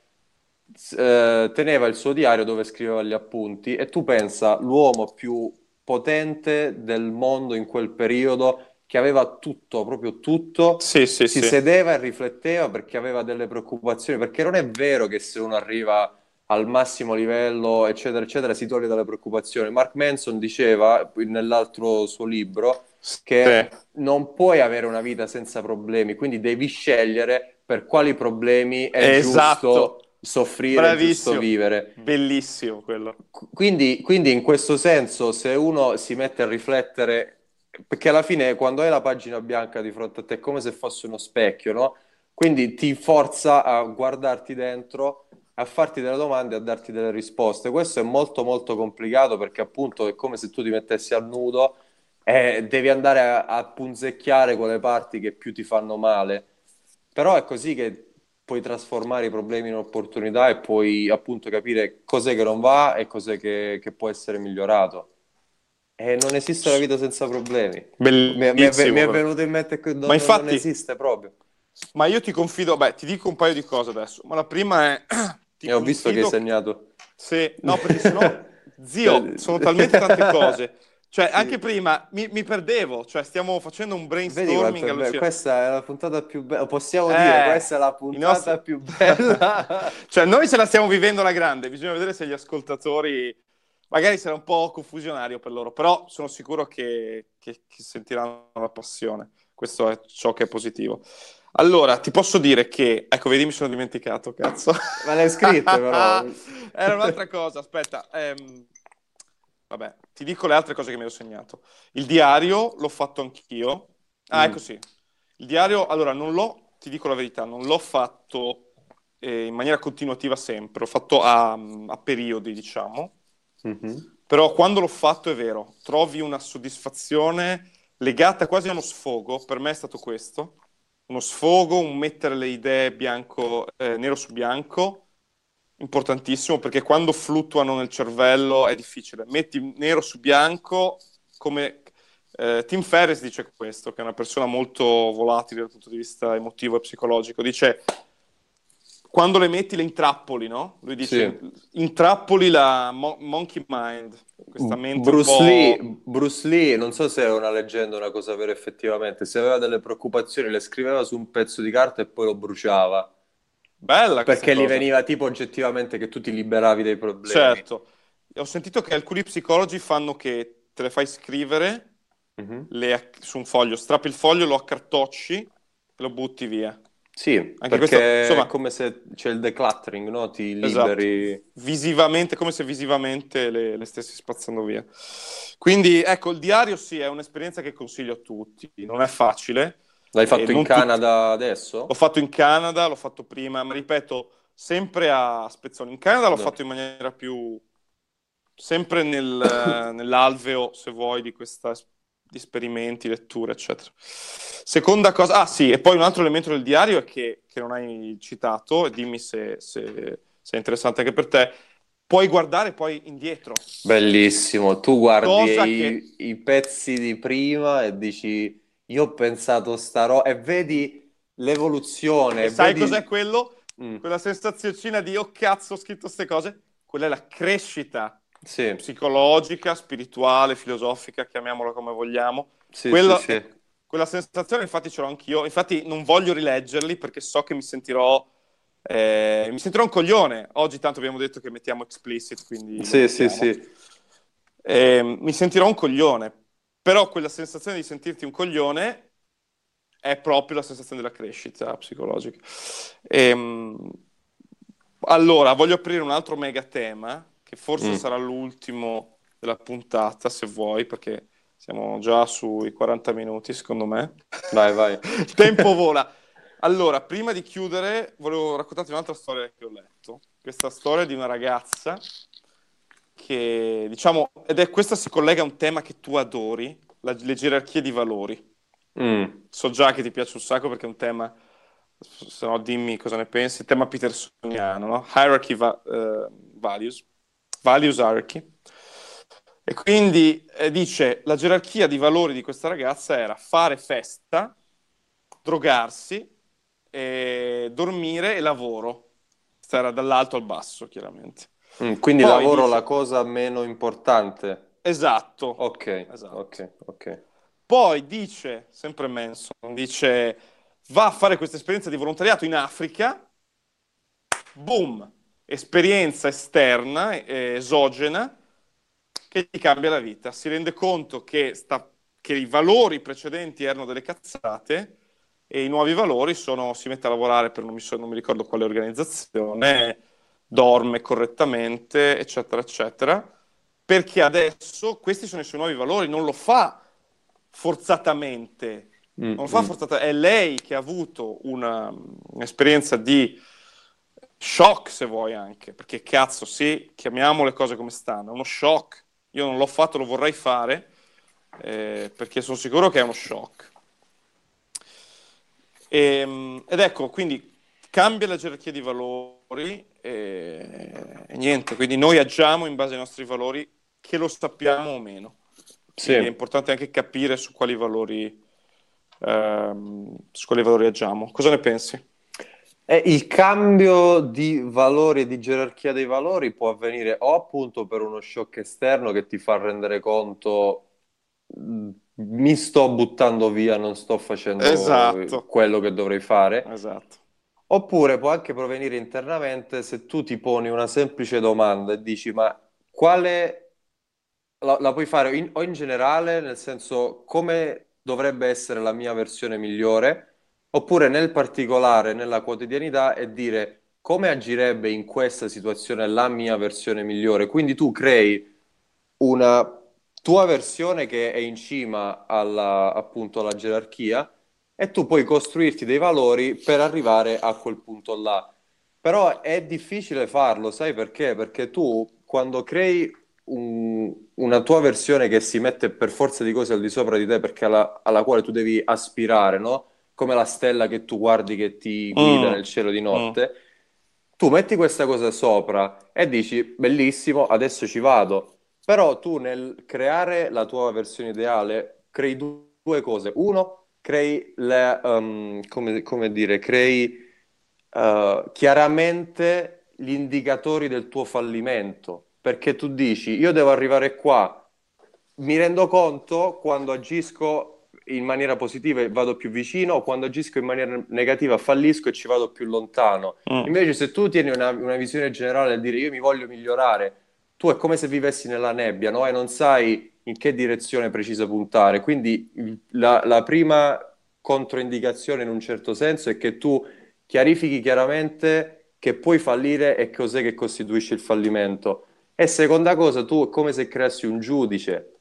eh, teneva il suo diario dove scriveva gli appunti e tu pensa l'uomo più potente del mondo in quel periodo che aveva tutto, proprio tutto, Sì, sì, si sì. sedeva e rifletteva perché aveva delle preoccupazioni, perché non è vero che se uno arriva al massimo livello, eccetera, eccetera, si toglie dalle preoccupazioni. Mark Manson diceva nell'altro suo libro che non puoi avere una vita senza problemi, quindi devi scegliere per quali problemi è Esatto. giusto soffrire, è giusto Bravissimo. vivere. Bellissimo quello. Qu- Quindi, quindi in questo senso, se uno si mette a riflettere, perché alla fine quando hai la pagina bianca di fronte a te è come se fosse uno specchio, no? Quindi ti forza a guardarti dentro, a farti delle domande, a darti delle risposte. Questo è molto molto complicato perché appunto è come se tu ti mettessi a nudo e devi andare a, a punzecchiare quelle parti che più ti fanno male. Però è così che puoi trasformare i problemi in opportunità e puoi appunto capire cos'è che non va e cos'è che, che può essere migliorato. E non esiste la vita senza problemi. Mi, mi è, mi è venuto in mente che non, Ma infatti- non esiste proprio. Ma io ti confido, beh, ti dico un paio di cose adesso. Ma la prima è... E ho visto che hai segnato. Sì, no, perché sennò, zio, sono talmente tante cose. Cioè, Sì. anche prima mi, mi perdevo, cioè stiamo facendo un Vedi brainstorming bello. allucinante. Questa è la puntata più bella. Possiamo Eh, dire, questa è la puntata nostri- più bella. Cioè, noi ce la stiamo vivendo alla grande, bisogna vedere se gli ascoltatori, magari sarà un po' confusionario per loro, però sono sicuro che, che- che sentiranno la passione. Questo è ciò che è positivo. Allora, ti posso dire che, ecco, vedi, mi sono dimenticato, cazzo. Ma le hai scritte, però. Era un'altra cosa, aspetta. ehm, vabbè, ti dico le altre cose che mi ero segnato. Il diario l'ho fatto anch'io. Ah, Mm. ecco sì. Il diario, allora, non l'ho, ti dico la verità, non l'ho fatto eh, in maniera continuativa sempre, l'ho fatto a, a periodi, diciamo. Mhm. Però quando l'ho fatto è vero, trovi una soddisfazione legata quasi a uno sfogo, per me è stato questo, uno sfogo, un mettere le idee bianco, eh, nero su bianco, importantissimo perché quando fluttuano nel cervello è difficile. Metti nero su bianco come eh, Tim Ferriss dice questo, che è una persona molto volatile dal punto di vista emotivo e psicologico, dice quando le metti le intrappoli, no? Lui dice intrappoli la mo- monkey mind, questa mente Bruce. Lee, Bruce Lee, non so se è una leggenda o una cosa vera effettivamente, se aveva delle preoccupazioni le scriveva su un pezzo di carta e poi lo bruciava, Bella perché gli cosa. veniva tipo oggettivamente che tu ti liberavi dai problemi. Certo. Ho sentito che alcuni psicologi fanno che te le fai scrivere Mhm. le su un foglio, strappi il foglio, lo accartocci e lo butti via. Sì, Anche perché questo, insomma- è come se c'è il decluttering, no? Ti Esatto. liberi... Visivamente, come se visivamente le, le stessi spazzando via. Quindi, ecco, il diario sì, è un'esperienza che consiglio a tutti. Non è facile. L'hai fatto in Canada adesso? L'ho fatto in Canada, l'ho fatto prima, ma ripeto, sempre a spezzoni. In Canada l'ho No. fatto in maniera più... sempre nel, nell'alveo, se vuoi, di questa di esperimenti, letture, eccetera. Seconda cosa, ah sì, e poi un altro elemento del diario è che, che non hai citato, e dimmi se, se- se è interessante anche per te, puoi guardare poi indietro. Bellissimo, tu guardi i, che- i pezzi di prima e dici, io ho pensato sta roba, e vedi l'evoluzione, E sai vedi- cos'è quello? Mm, Quella sensazioncina di, oh cazzo, ho scritto queste cose? Quella è la crescita sì, psicologica, spirituale, filosofica, chiamiamola come vogliamo. sì, Quello- sì, sì. Quella sensazione, infatti, ce l'ho anch'io. Infatti, non voglio rileggerli perché so che mi sentirò. eh, mi sentirò un coglione. Oggi, tanto abbiamo detto che mettiamo explicit, quindi. Sì, sì, sì. Eh, mi sentirò un coglione. Però quella sensazione di sentirti un coglione è proprio la sensazione della crescita psicologica. Ehm, allora, voglio aprire un altro mega tema, che forse Mm. sarà l'ultimo della puntata, se vuoi, perché siamo già sui 40 minuti, secondo me. Vai, vai. Il tempo vola. Allora, prima di chiudere, volevo raccontarti un'altra storia che ho letto. Questa storia di una ragazza che, diciamo, ed è questa si collega a un tema che tu adori, la- le gerarchie di valori. Mm, So già che ti piace un sacco perché è un tema, se no dimmi cosa ne pensi, il tema petersoniano, no? Hierarchy va- eh, values, values hierarchy. E quindi eh, dice, la gerarchia di valori di questa ragazza era fare festa, drogarsi, e dormire e lavoro. Questo era dall'alto al basso, chiaramente. Mm, Quindi Poi lavoro dice- la cosa meno importante. Esatto. Ok, Esatto. ok, ok. Poi dice, sempre Manson, dice va a fare questa esperienza di volontariato in Africa, boom, esperienza esterna, eh, esogena, che gli cambia la vita. Si rende conto che, sta, che i valori precedenti erano delle cazzate e i nuovi valori sono, si mette a lavorare per non mi, so, non mi ricordo quale organizzazione, dorme correttamente, eccetera, eccetera, perché adesso questi sono i suoi nuovi valori, non lo fa forzatamente, mm, non lo fa mm. forzatamente, è lei che ha avuto una, un'esperienza di shock, se vuoi anche, perché cazzo, sì, chiamiamo le cose come stanno, è uno shock, io non l'ho fatto, lo vorrei fare, eh, perché sono sicuro che è uno shock. E, ehm, ed ecco, quindi cambia la gerarchia di valori e, e, niente, quindi noi agiamo in base ai nostri valori, che lo sappiamo o meno. Sì. È importante anche capire su quali valori, ehm, su quali valori agiamo. Cosa ne pensi? Eh, il cambio di valori e di gerarchia dei valori può avvenire o appunto per uno shock esterno che ti fa rendere conto mm, mi sto buttando via, non sto facendo esatto. quello che dovrei fare. Esatto. Oppure può anche provenire internamente se tu ti poni una semplice domanda e dici ma quale la, la puoi fare in, o in generale, nel senso come dovrebbe essere la mia versione migliore Oppure nel particolare, nella quotidianità, e dire come agirebbe in questa situazione la mia versione migliore. Quindi tu crei una tua versione che è in cima alla, appunto alla gerarchia e tu puoi costruirti dei valori per arrivare a quel punto là. Però è difficile farlo, sai perché? Perché tu quando crei un, una tua versione che si mette per forza di cose al di sopra di te, perché alla, alla quale tu devi aspirare, no? come la stella che tu guardi che ti guida mm. nel cielo di notte, mm. tu metti questa cosa sopra e dici bellissimo, adesso ci vado. Però tu nel creare la tua versione ideale crei due cose. Uno, crei le, um, come, come, dire, crei uh, chiaramente gli indicatori del tuo fallimento. Perché tu dici, io devo arrivare qua, mi rendo conto quando agisco in maniera positiva e vado più vicino, quando agisco in maniera negativa fallisco e ci vado più lontano. Mm. Invece se tu tieni una, una visione generale e dire io mi voglio migliorare, tu è come se vivessi nella nebbia no? e non sai in che direzione precisa puntare. Quindi la, la prima controindicazione in un certo senso è che tu chiarifichi chiaramente che puoi fallire e cos'è che costituisce il fallimento. E seconda cosa, tu è come se creassi un giudice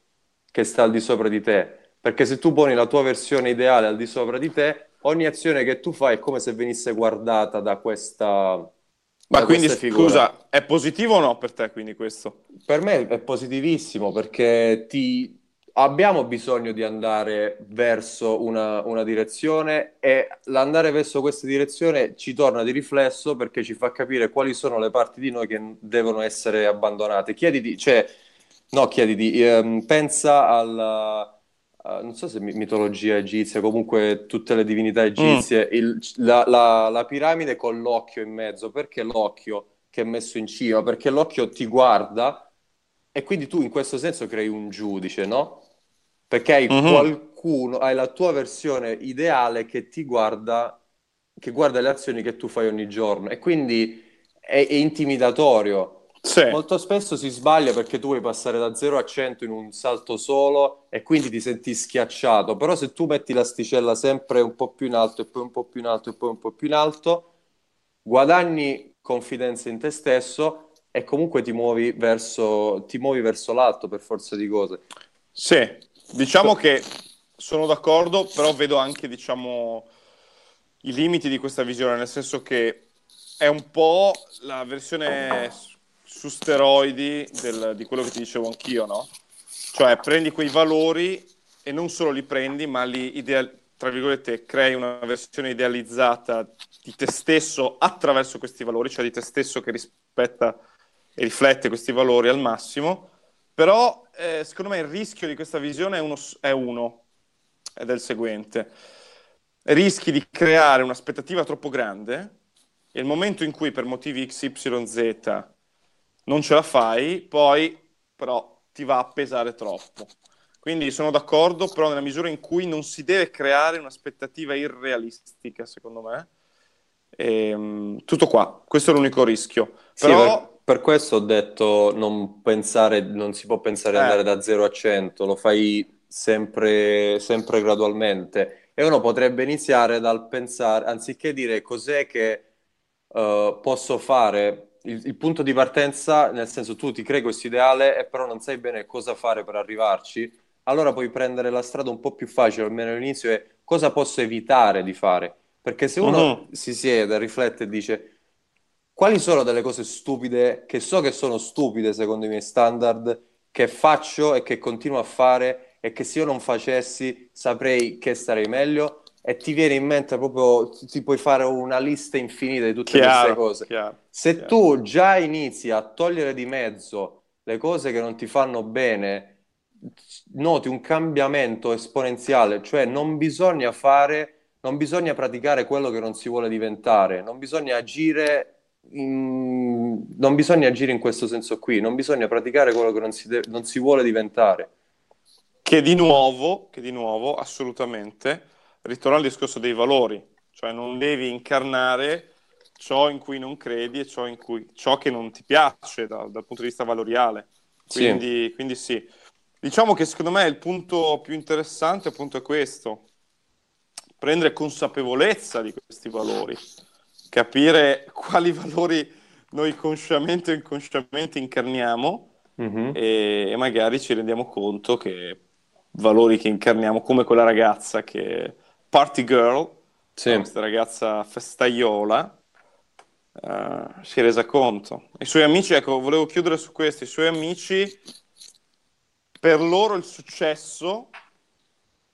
che sta al di sopra di te perché se tu poni la tua versione ideale al di sopra di te, ogni azione che tu fai è come se venisse guardata da questa. Ma quindi scusa, è positivo o no per te quindi questo? Per me è positivissimo perché ti... abbiamo bisogno di andare verso una, una direzione e l'andare verso questa direzione ci torna di riflesso perché ci fa capire quali sono le parti di noi che devono essere abbandonate. Chiediti, cioè, no, chiediti, ehm, pensa al Uh, non so se mitologia egizia, comunque tutte le divinità egizie, mm. il, la, la, la, piramide con l'occhio in mezzo, perché l'occhio che è messo in cima? Perché l'occhio ti guarda e quindi tu in questo senso crei un giudice, no? Perché hai mm-hmm. qualcuno, hai la tua versione ideale che ti guarda, che guarda le azioni che tu fai ogni giorno e quindi è, è intimidatorio sì. Molto spesso si sbaglia perché tu vuoi passare da 0 a 100 in un salto solo e quindi ti senti schiacciato, però se tu metti l'asticella sempre un po' più in alto e poi un po' più in alto e poi un po' più in alto, guadagni confidenza in te stesso e comunque ti muovi verso, ti muovi verso l'alto per forza di cose. Sì, diciamo che sono d'accordo, però vedo anche, diciamo, i limiti di questa visione, nel senso che è un po' la versione su steroidi del, di quello che ti dicevo anch'io, no? Cioè prendi quei valori e non solo li prendi, ma li ideal- tra virgolette crei una versione idealizzata di te stesso attraverso questi valori, cioè di te stesso che rispetta e riflette questi valori al massimo. Però eh, secondo me il rischio di questa visione è uno, è uno, ed è il seguente. Rischi di creare un'aspettativa troppo grande e il momento in cui per motivi XYZ non ce la fai, poi però ti va a pesare troppo. Quindi sono d'accordo, però nella misura in cui non si deve creare un'aspettativa irrealistica, secondo me. E, ehm, tutto qua, questo è l'unico rischio. Però... Sì, per, per, questo ho detto non pensare, non si può pensare di eh. andare da 0 a 100, lo fai sempre, sempre gradualmente. E uno potrebbe iniziare dal pensare, anziché dire cos'è che uh, posso fare, il, il, punto di partenza, nel senso tu ti crei questo ideale e però non sai bene cosa fare per arrivarci, allora puoi prendere la strada un po' più facile, almeno all'inizio, è cosa posso evitare di fare. Perché se uno uh-huh. si siede, riflette e dice quali sono delle cose stupide, che so che sono stupide secondo i miei standard, che faccio e che continuo a fare e che se io non facessi saprei che starei meglio e ti viene in mente proprio, ti puoi fare una lista infinita di tutte chiaro, queste cose. Chiaro, se chiaro. tu già inizi a togliere di mezzo le cose che non ti fanno bene, noti un cambiamento esponenziale, cioè non bisogna fare non bisogna praticare quello che non si vuole diventare, non bisogna agire in, non bisogna agire in questo senso qui, non bisogna praticare quello che non si, de- non si vuole diventare. Che di nuovo, che di nuovo, assolutamente, ritorna al discorso dei valori, cioè non devi incarnare ciò in cui non credi e ciò, cui, ciò che non ti piace da, dal punto di vista valoriale. Quindi sì. quindi sì. Diciamo che secondo me il punto più interessante appunto è questo, prendere consapevolezza di questi valori, capire quali valori noi consciamente o inconsciamente incarniamo mm-hmm. e, e, magari ci rendiamo conto che valori che incarniamo come quella ragazza che party girl, sì. questa ragazza festaiola, uh, si è resa conto. I suoi amici, ecco, volevo chiudere su questo, i suoi amici, per loro il successo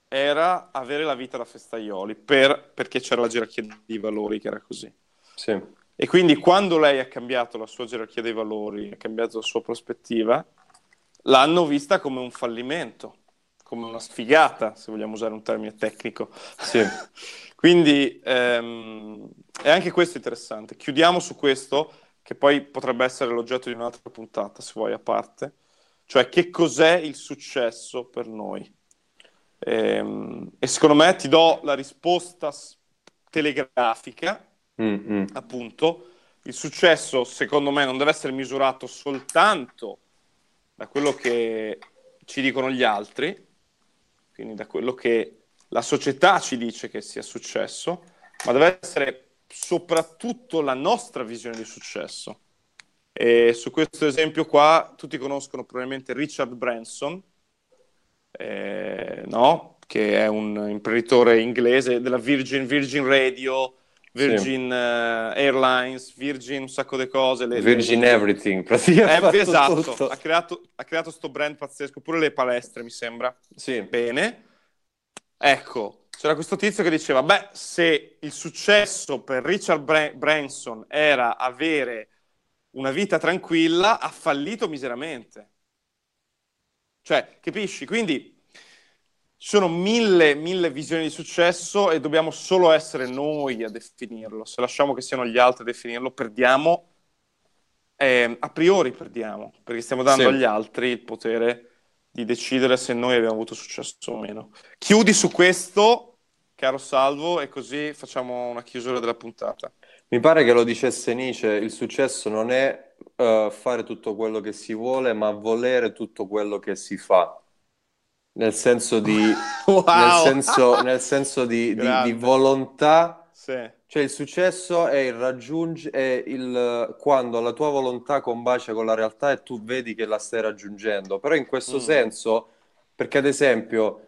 era avere la vita da festaioli, per, perché c'era la gerarchia di valori che era così. Sì. E quindi quando lei ha cambiato la sua gerarchia dei valori, ha cambiato la sua prospettiva, l'hanno vista come un fallimento, come una sfigata, se vogliamo usare un termine tecnico. Sì. quindi ehm, è anche questo interessante. Chiudiamo su questo, che poi potrebbe essere l'oggetto di un'altra puntata, se vuoi, a parte. Cioè, che cos'è il successo per noi? E, ehm, e secondo me ti do la risposta telegrafica, mm-hmm. appunto. Il successo, secondo me, non deve essere misurato soltanto da quello che ci dicono gli altri, quindi da quello che la società ci dice che sia successo, ma deve essere soprattutto la nostra visione di successo. E su questo esempio qua tutti conoscono probabilmente Richard Branson, eh, no? che è un imprenditore inglese della Virgin, Virgin Radio, Virgin sì. uh, Airlines, Virgin un sacco di cose. Le, Virgin le... Everything, praticamente. Eh, esatto, ha creato, ha creato sto brand pazzesco, pure le palestre mi sembra. Sì. Bene. Ecco, c'era questo tizio che diceva, beh, se il successo per Richard Br- Branson era avere una vita tranquilla, ha fallito miseramente. Cioè, capisci? Quindi ci sono mille, mille visioni di successo e dobbiamo solo essere noi a definirlo. Se lasciamo che siano gli altri a definirlo, perdiamo, eh, a priori perdiamo, perché stiamo dando sì. agli altri il potere di decidere se noi abbiamo avuto successo o meno. Chiudi su questo, caro Salvo, e così facciamo una chiusura della puntata. Mi pare che lo dicesse Nietzsche, il successo non è uh, fare tutto quello che si vuole, ma volere tutto quello che si fa. Nel senso di, wow. nel senso, nel senso di, di, di volontà. Sì. Cioè il successo è il raggiungere il, quando la tua volontà combacia con la realtà e tu vedi che la stai raggiungendo. Però in questo mm. senso, perché ad esempio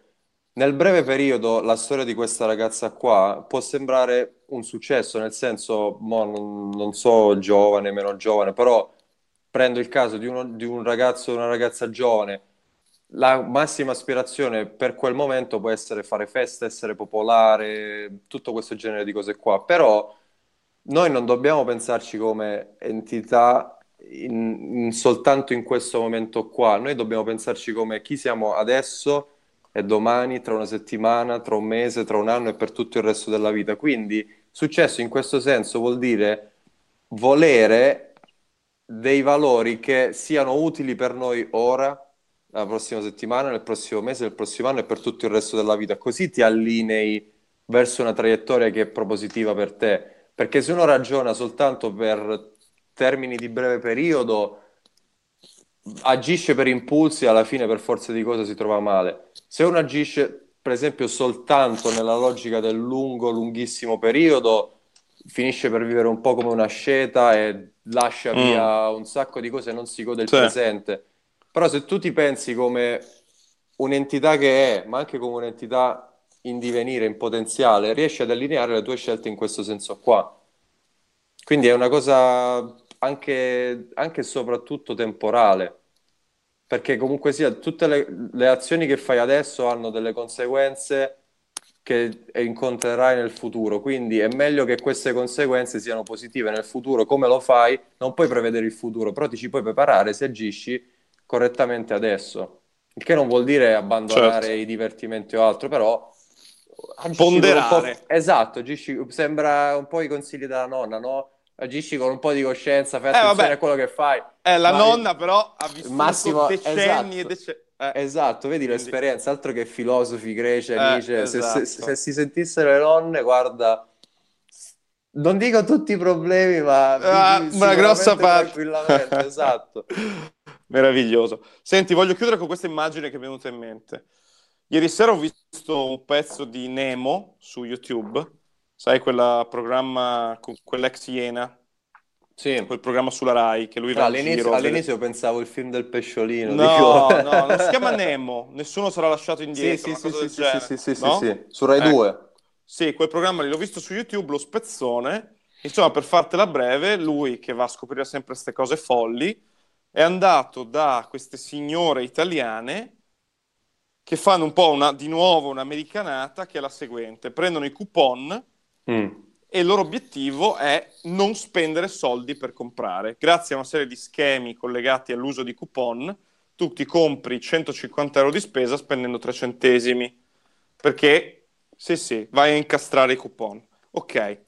nel breve periodo la storia di questa ragazza qua può sembrare un successo, nel senso, mo, non, non, so giovane, meno giovane, però prendo il caso di, uno, di un ragazzo o una ragazza giovane, la massima aspirazione per quel momento può essere fare festa, essere popolare, tutto questo genere di cose qua, però noi non dobbiamo pensarci come entità in, in soltanto in questo momento qua, noi dobbiamo pensarci come chi siamo adesso e domani, tra una settimana, tra un mese, tra un anno e per tutto il resto della vita. Quindi successo in questo senso vuol dire volere dei valori che siano utili per noi ora, la prossima settimana, nel prossimo mese, nel prossimo anno e per tutto il resto della vita. Così ti allinei verso una traiettoria che è propositiva per te. Perché se uno ragiona soltanto per termini di breve periodo, agisce per impulsi e alla fine per forza di cose si trova male. Se uno agisce, per esempio, soltanto nella logica del lungo, lunghissimo periodo, finisce per vivere un po' come una sceta e lascia mm. via un sacco di cose e non si gode il sì. presente. Però se tu ti pensi come un'entità che è, ma anche come un'entità in divenire, in potenziale, riesci ad allineare le tue scelte in questo senso qua. Quindi è una cosa anche, e soprattutto temporale, perché comunque sia, tutte le, le azioni che fai adesso hanno delle conseguenze che incontrerai nel futuro, quindi è meglio che queste conseguenze siano positive nel futuro. Come lo fai? Non puoi prevedere il futuro, però ti ci puoi preparare se agisci correttamente adesso. Il che non vuol dire abbandonare certo. i divertimenti o altro, però ponderare. Esatto, agisci... sembra un po' i consigli della nonna, no? Agisci con un po' di coscienza, fai eh, attenzione eh, a quello che fai. Eh, la nonna però ha vissuto Massimo... decenni esatto. e decenni eh, esatto, vedi Quindi... l'esperienza, altro che filosofi greci, eh, esatto. se, se, se, si sentissero le nonne, guarda, non dico tutti i problemi, ma ah, una grossa parte. Esatto. Meraviglioso. Senti, voglio chiudere con questa immagine che è venuta in mente. Ieri sera ho visto un pezzo di Nemo su YouTube, sai, quel programma con quell'ex Iena sì. quel programma sulla Rai che lui va all'inizio, all'inizio delle... pensavo il film del pesciolino. No, dico... no, non si chiama Nemo, nessuno sarà lasciato indietro. Sì, sì, sì, sì, sì, sì, sì, no? sì, su Rai ecco. 2. Sì, quel programma lì l'ho visto su YouTube, lo spezzone. Insomma, per fartela breve, lui che va a scoprire sempre queste cose folli, è andato da queste signore italiane che fanno un po' una, di nuovo un'americanata che è la seguente. Prendono i coupon mm e il loro obiettivo è non spendere soldi per comprare. Grazie a una serie di schemi collegati all'uso di coupon, tu ti compri 150 euro di spesa spendendo 3 centesimi, perché sì sì, vai a incastrare i coupon. Ok.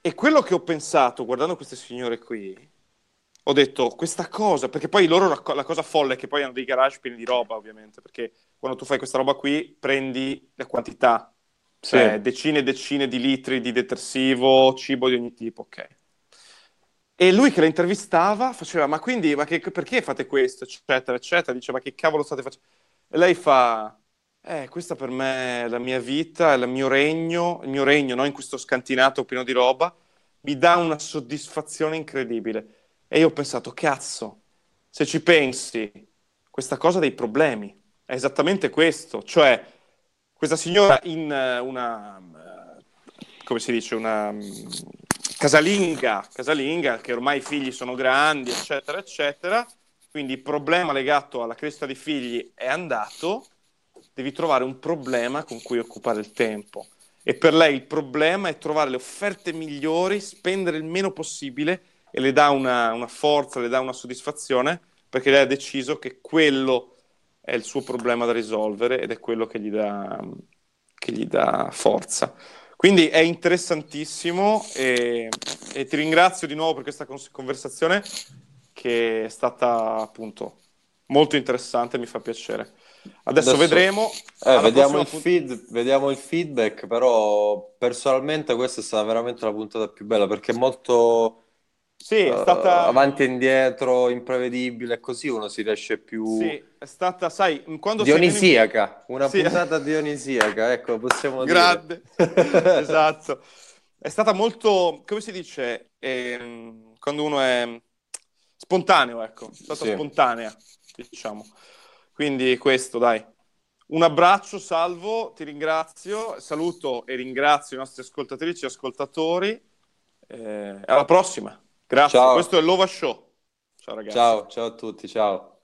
E quello che ho pensato guardando queste signore qui, ho detto questa cosa, perché poi loro la, la cosa folle è che poi hanno dei garage pieni di roba ovviamente, perché quando tu fai questa roba qui prendi la quantità, cioè, sì. decine e decine di litri di detersivo, cibo di ogni tipo, ok. E lui che la intervistava faceva, ma quindi, ma che, perché fate questo, eccetera, eccetera, dice, ma che cavolo state facendo? E lei fa, eh, questa per me è la mia vita, è il mio regno, il mio regno, no? in questo scantinato pieno di roba, mi dà una soddisfazione incredibile. E io ho pensato, cazzo, se ci pensi, questa cosa dei problemi. È esattamente questo, cioè questa signora in uh, una, uh, come si dice, una um, casalinga, casalinga, che ormai i figli sono grandi, eccetera, eccetera, quindi il problema legato alla crescita dei figli è andato, devi trovare un problema con cui occupare il tempo. E per lei il problema è trovare le offerte migliori, spendere il meno possibile e le dà una, una forza, le dà una soddisfazione, perché lei ha deciso che quello è il suo problema da risolvere ed è quello che gli dà, che gli dà forza. Quindi è interessantissimo e, e, ti ringrazio di nuovo per questa conversazione che è stata appunto molto interessante, mi fa piacere. Adesso, Adesso vedremo. Eh, vediamo, il feed, vediamo, il feedback, però personalmente questa è stata veramente la puntata più bella perché è molto sì, è stata... Uh, avanti e indietro, imprevedibile, così uno si riesce più... Sì, è stata, sai, quando Dionisiaca, sei... una sì. puntata dionisiaca, ecco, possiamo Grande. dire. Grande, esatto. È stata molto, come si dice, eh, quando uno è spontaneo, ecco, è stata sì. spontanea, diciamo. Quindi questo, dai. Un abbraccio, Salvo, ti ringrazio, saluto e ringrazio i nostri ascoltatrici e ascoltatori. Eh, alla prossima. Grazie, ciao. questo è l'Ova Show. Ciao ragazzi. Ciao, ciao a tutti, ciao.